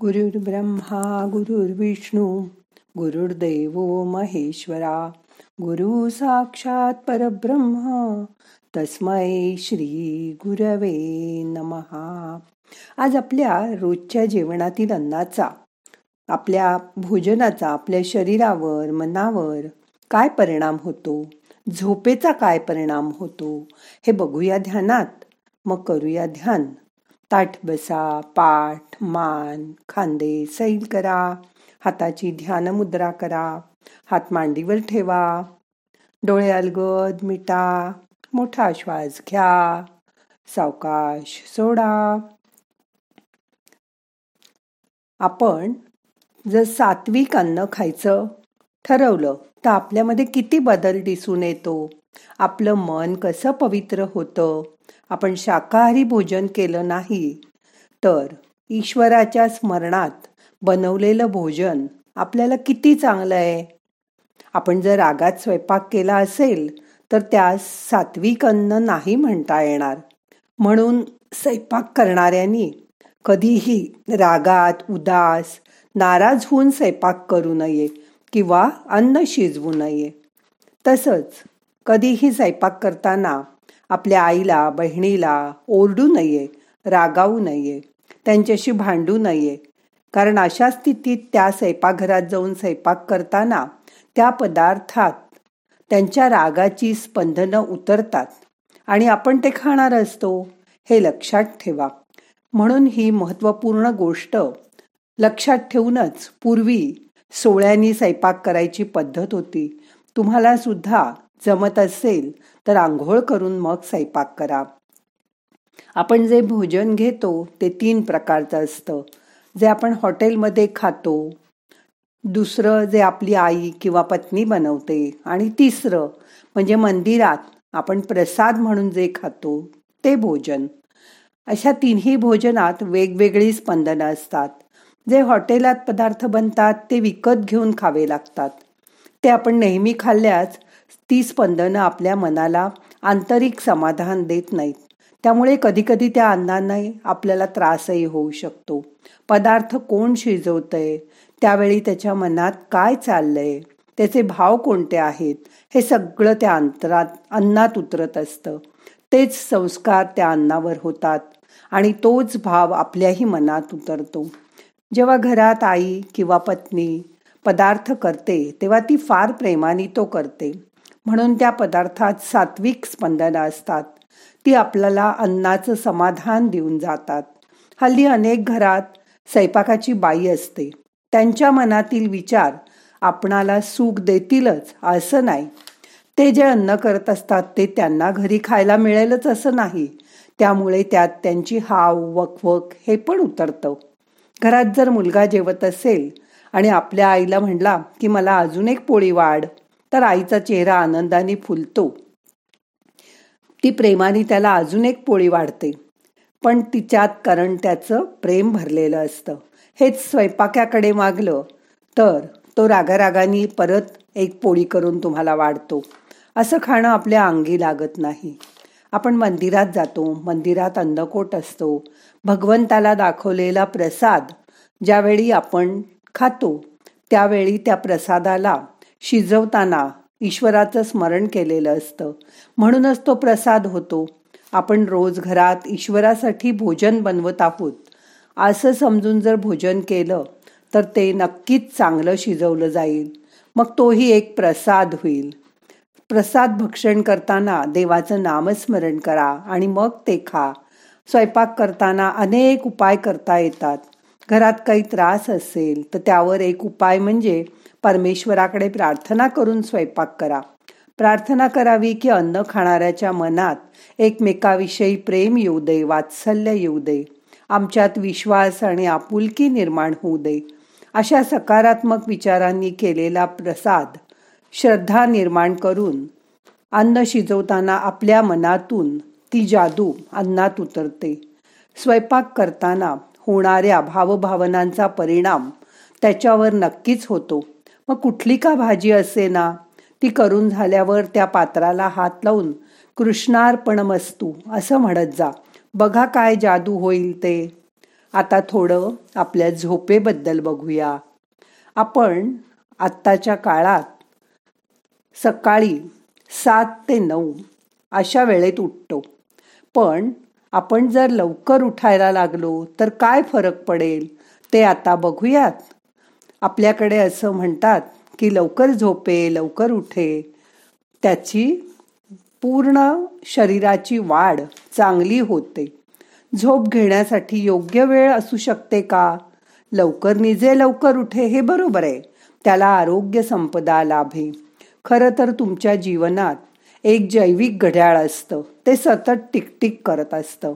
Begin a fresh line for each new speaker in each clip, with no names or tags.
गुरुर्ब्रह्मा गुरुर्विष्णू गुरुर्देव महेश्वरा गुरु साक्षात परब्रह्म तस्मै श्री गुरवे नमहा आज आपल्या रोजच्या जेवणातील अन्नाचा आपल्या भोजनाचा आपल्या शरीरावर मनावर काय परिणाम होतो? झोपेचा काय परिणाम होतो? हे बघूया ध्यानात. मग करूया ध्यान. ताठ बसा पाठ मान खांदे सैल करा. हाताची ध्यान मुद्रा करा. हात मांडीवर ठेवा. डोळे अलगद मिटा. मोठा श्वास घ्या. सावकाश सोडा. आपण जर सात्विक अन्न खायचं ठरवलं तर आपल्यामध्ये किती बदल दिसून येतो? आपलं मन कसं पवित्र होतं? आपण शाकाहारी भोजन केलं नाही तर ईश्वराच्या स्मरणात बनवलेलं भोजन आपल्याला किती चांगलं आहे? आपण जर रागात स्वयंपाक केला असेल तर त्यास सात्विक अन्न नाही म्हणता येणार. म्हणून स्वयंपाक करणाऱ्यांनी कधीही रागात उदास नाराज होऊन स्वयंपाक करू नये किंवा अन्न शिजवू नये. तसंच कधीही स्वयंपाक करताना आपल्या आईला बहिणीला ओरडू नये रागावू नये त्यांच्याशी भांडू नये. कारण अशा स्थितीत त्या स्वयंपाकघरात जाऊन स्वयंपाक करताना त्या पदार्थात त्यांच्या रागाची स्पंदनं उतरतात आणि आपण ते खाणार असतो हे लक्षात ठेवा. म्हणून ही महत्त्वपूर्ण गोष्ट लक्षात ठेवूनच पूर्वी सोळ्यांनी स्वयंपाक करायची पद्धत होती. तुम्हाला सुद्धा जमत असेल तर आंघोळ करून मग स्वयंपाक करा. आपण जे भोजन घेतो ते तीन प्रकारचं असतं. जे आपण हॉटेलमध्ये खातो दुसरं जे आपली आई किंवा पत्नी बनवते आणि तिसरं म्हणजे मंदिरात आपण प्रसाद म्हणून जे खातो ते भोजन. अशा तिन्ही भोजनात वेगवेगळी स्पंदनं असतात. जे हॉटेलात पदार्थ बनतात ते विकत घेऊन खावे लागतात. ते आपण नेहमी खाल्ल्यास ती स्पंदनं आपल्या मनाला आंतरिक समाधान देत नाहीत. त्यामुळे कधीकधी त्या अन्नाने आपल्याला त्रासही होऊ शकतो. पदार्थ कोण शिजवतंय? त्यावेळी त्याच्या मनात काय चाललंय? त्याचे भाव कोणते आहेत? हे सगळं त्या अंतरात अन्नात उतरत असतं. तेच संस्कार त्या अन्नावर होतात आणि तोच भाव आपल्याही मनात उतरतो. जेव्हा घरात आई किंवा पत्नी पदार्थ करते तेव्हा ती फार प्रेमाने तो करते. म्हणून त्या पदार्थात सात्विक स्पंदनं असतात. ती आपल्याला अन्नाचं समाधान देऊन जातात. हल्ली अनेक घरात स्वयंपाकाची बाई असते. त्यांच्या मनातील विचार आपणाला सुख देतीलच असं नाही. ते जे अन्न करत असतात ते त्यांना घरी खायला मिळेलच असं नाही. त्यामुळे त्यात त्यांची हाव वकवक हे पण उतरतं. घरात जर मुलगा जेवत असेल आणि आपल्या आईला म्हणला की मला अजून एक पोळी वाढ. तर आईचा चेहरा आनंदाने फुलतो. ती प्रेमाने त्याला अजून एक पोळी वाढते. पण तिच्यात कारण त्याचं प्रेम भरलेलं असतं. हेच स्वयंपाकाकडे मागलं तर तो रागारागानी परत एक पोळी करून तुम्हाला वाढतो. असं खाणं आपल्या अंगी लागत नाही. आपण मंदिरात जातो. मंदिरात अन्नकोट असतो. भगवंताला दाखवलेला प्रसाद ज्यावेळी आपण खातो त्यावेळी त्या प्रसादाला शिजवताना ईश्वराचं स्मरण केलेलं असतं. म्हणूनच तो प्रसाद होतो. आपण रोज घरात ईश्वरासाठी भोजन बनवत आहोत. असं समजून जर भोजन केलं तर ते नक्कीच चांगलं शिजवलं जाईल. मग तोही एक प्रसाद होईल. प्रसाद भक्षण करताना देवाचं नामस्मरण करा आणि मग ते खा. स्वयंपाक करताना अनेक उपाय करता येतात. घरात काही त्रास असेल तर त्यावर एक उपाय म्हणजे परमेश्वराकडे प्रार्थना करून स्वयंपाक करा. प्रार्थना करावी की अन्न खाणाऱ्याच्या मनात एकमेकाविषयी प्रेम येऊ दे वात्सल्य येऊ दे. आमच्यात विश्वास आणि आपुलकी निर्माण होऊ दे. अशा सकारात्मक विचारांनी केलेला प्रसाद श्रद्धा निर्माण करून अन्न शिजवताना आपल्या मनातून ती जादू अन्नात उतरते. स्वयंपाक करताना होणाऱ्या भावभावनांचा परिणाम त्याच्यावर नक्कीच होतो. मग कुठली का भाजी असे ना ती करून झाल्यावर त्या पात्राला हात लावून कृष्णार्पणमस्तू असं म्हणत जा. बघा काय जादू होईल ते. आता थोडं आपल्या झोपेबद्दल बघूया. आपण आत्ताच्या काळात सकाळी सात ते नऊ अशा वेळेत उठतो. पण आपण जर लवकर उठायला लागलो तर काय फरक पडेल? ते आता बघूयात. आपल्याकडे असं म्हणतात की लवकर झोपे लवकर उठे. त्याची पूर्ण शरीराची वाढ चांगली होते. झोप घेण्यासाठी योग्य वेळ असू शकते का? लवकर निजे लवकर उठे हे बरोबर आहे. त्याला आरोग्य संपदा लाभे. खरं तर तुमच्या जीवनात एक जैविक घड्याळ असतं. ते सतत टिकटिक करत असतं.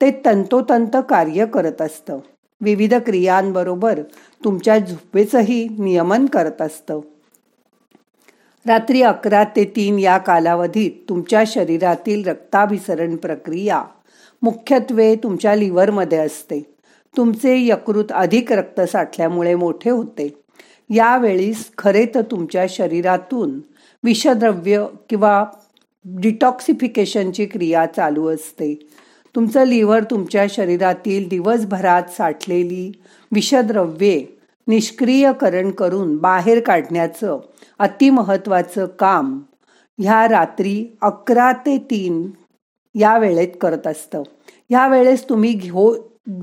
ते तंतोतंत कार्य करत असतं. विविध क्रियांबरोबर तुमच्या झोपेचंही नियमन करत असतं. रात्री अकरा ते तीन या कालावधीत तुमच्या शरीरातील रक्ताभिसरण प्रक्रिया मुख्यत्वे तुमच्या लिव्हरमध्ये असते. तुमचे यकृत अधिक रक्त साठल्यामुळे मोठे होते. यावेळीस खरे तर तुमच्या शरीरातून विषद्रव्य किंवा डिटॉक्सिफिकेशनची क्रिया चालू असते. तुमचं लिव्हर तुमच्या शरीरातील दिवसभरात साठलेली विषद्रव्ये निष्क्रियकरण करून बाहेर काढण्याचं अतिमहत्वाचं काम ह्या रात्री अकरा ते तीन या वेळेत करत असतं. ह्या वेळेस तुम्ही घेऊ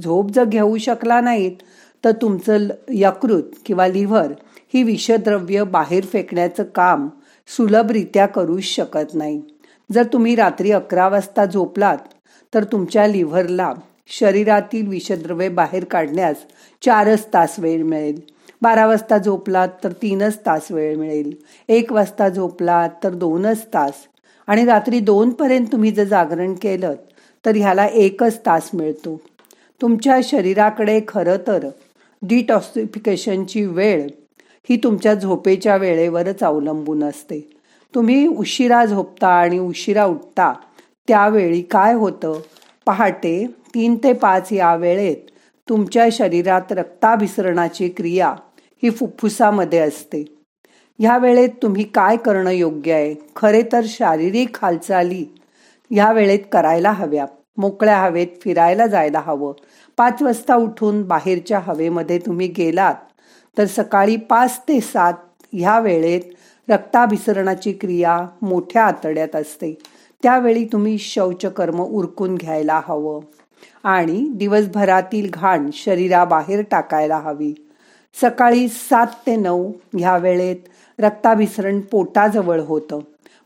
झोप जर घेऊ शकला नाहीत तर तुमचं यकृत किंवा लिव्हर ही विषद्रव्य बाहेर फेकण्याचं काम सुलभरित्या करू शकत नाही. जर तुम्ही रात्री अकरा वाजता झोपलात तर तुमच्या लिव्हरला शरीरातील विषद्रव्ये बाहेर काढण्यास चारच तास वेळ मिळेल. बारा वाजता झोपलात तर तीनच तास वेळ मिळेल. एक वाजता झोपलात तर दोनच तास. आणि रात्री दोनपर्यंत तुम्ही जर जागरण केलं तर ह्याला एकच तास मिळतो. तुमच्या शरीराकडे खरं तर डिटॉक्सिफिकेशनची वेळ ही तुमच्या झोपेच्या वेळेवरच अवलंबून असते. तुम्ही उशिरा झोपता आणि उशिरा उठता त्यावेळी काय होतं? पहाटे तीन ते पाच या वेळेत तुमच्या शरीरात रक्ताभिसरणाची क्रिया ही फुफ्फुसामध्ये असते. ह्या वेळेत तुम्ही काय करणं योग्य आहे? खरे तर शारीरिक हालचाली ह्या वेळेत करायला हव्या. मोकळ्या हवेत फिरायला जायला हवं. पाच वाजता उठून बाहेरच्या हवेमध्ये तुम्ही गेलात तर सकाळी पाच ते सात ह्या वेळेत रक्ताभिसरणाची क्रिया मोठ्या आतड्यात असते. त्यावेळी तुम्ही शौचकर्म उरकून घ्यायला हवं. आणि दिवसभरातील घाण शरीराबाहेर टाकायला हवी. सकाळी सात ते नऊ ह्या वेळेत रक्ताभिसरण पोटाजवळ होतं.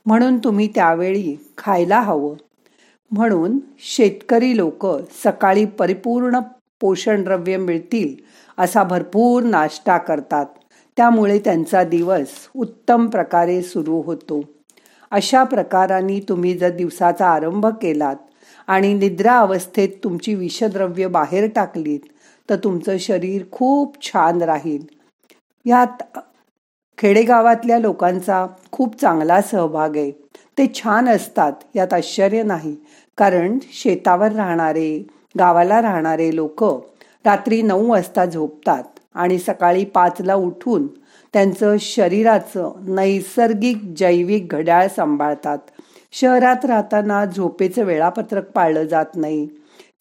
म्हणून तुम्ही त्यावेळी खायला हवं. म्हणून शेतकरी लोक सकाळी परिपूर्ण पोषणद्रव्य मिळतील असा भरपूर नाश्ता करतात. त्यामुळे त्यांचा दिवस उत्तम प्रकारे सुरू होतो. अशा प्रकाराने तुम्ही जर दिवसाचा आरंभ केलात आणि निद्रा अवस्थेत तुमची विषद्रव्य बाहेर टाकलीत तर तुमचं शरीर खूप छान राहील. यात खेडेगावातल्या लोकांचा खूप चांगला सहभाग आहे. ते छान असतात यात आश्चर्य नाही. कारण शेतावर राहणारे गावाला राहणारे लोक रात्री नऊ वाजता झोपतात आणि सकाळी पाचला उठून त्यांचं शरीराचं नैसर्गिक जैविक घड्याळ सांभाळतात. शहरात राहताना झोपेचं वेळापत्रक पाळलं जात नाही.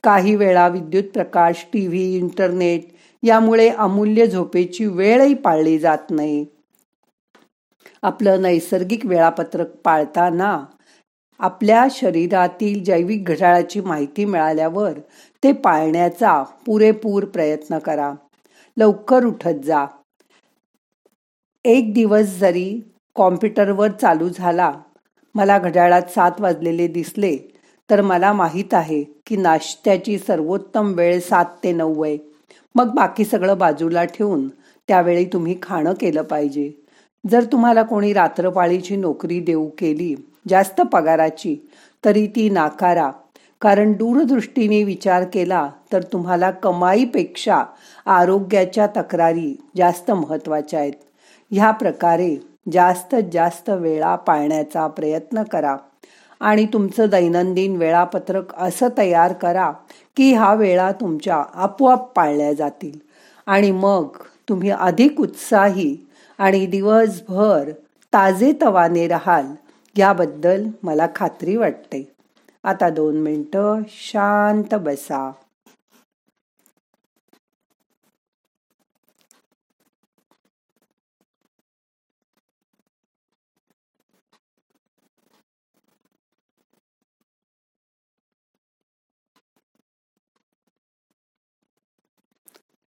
काही वेळा विद्युत प्रकाश टी व्ही इंटरनेट यामुळे अमूल्य झोपेची वेळही पाळली जात नाही. आपलं नैसर्गिक वेळापत्रक पाळताना आपल्या शरीरातील जैविक घड्याळाची माहिती मिळाल्यावर ते पाळण्याचा पुरेपूर प्रयत्न करा. लवकर उठत जा. एक दिवस जरी कॉम्प्युटरवर चालू झाला मला घड्याळात सात वाजलेले दिसले तर मला माहीत आहे की नाश्त्याची सर्वोत्तम वेळ सात ते नऊ आहे. मग बाकी सगळं बाजूला ठेवून त्यावेळी तुम्ही खाणं केलं पाहिजे. जर तुम्हाला कोणी रात्रपाळीची नोकरी देऊ केली जास्त पगाराची तरी ती नाकारा. कारण दूरदृष्टीने विचार केला तर तुम्हाला कमाईपेक्षा आरोग्याच्या तक्रारी जास्त महत्त्वाच्या आहेत. ह्या प्रकारे जास्तीत जास्त वेळा पाळण्याचा प्रयत्न करा. आणि तुमचं दैनंदिन वेळापत्रक असं तयार करा की हा वेळा तुमच्या आपोआप पाळल्या जातील. आणि मग तुम्ही अधिक उत्साही आणि दिवसभर ताजेतवाने राहाल याबद्दल मला खात्री वाटते. आता दोन मिनटं शांत बसा.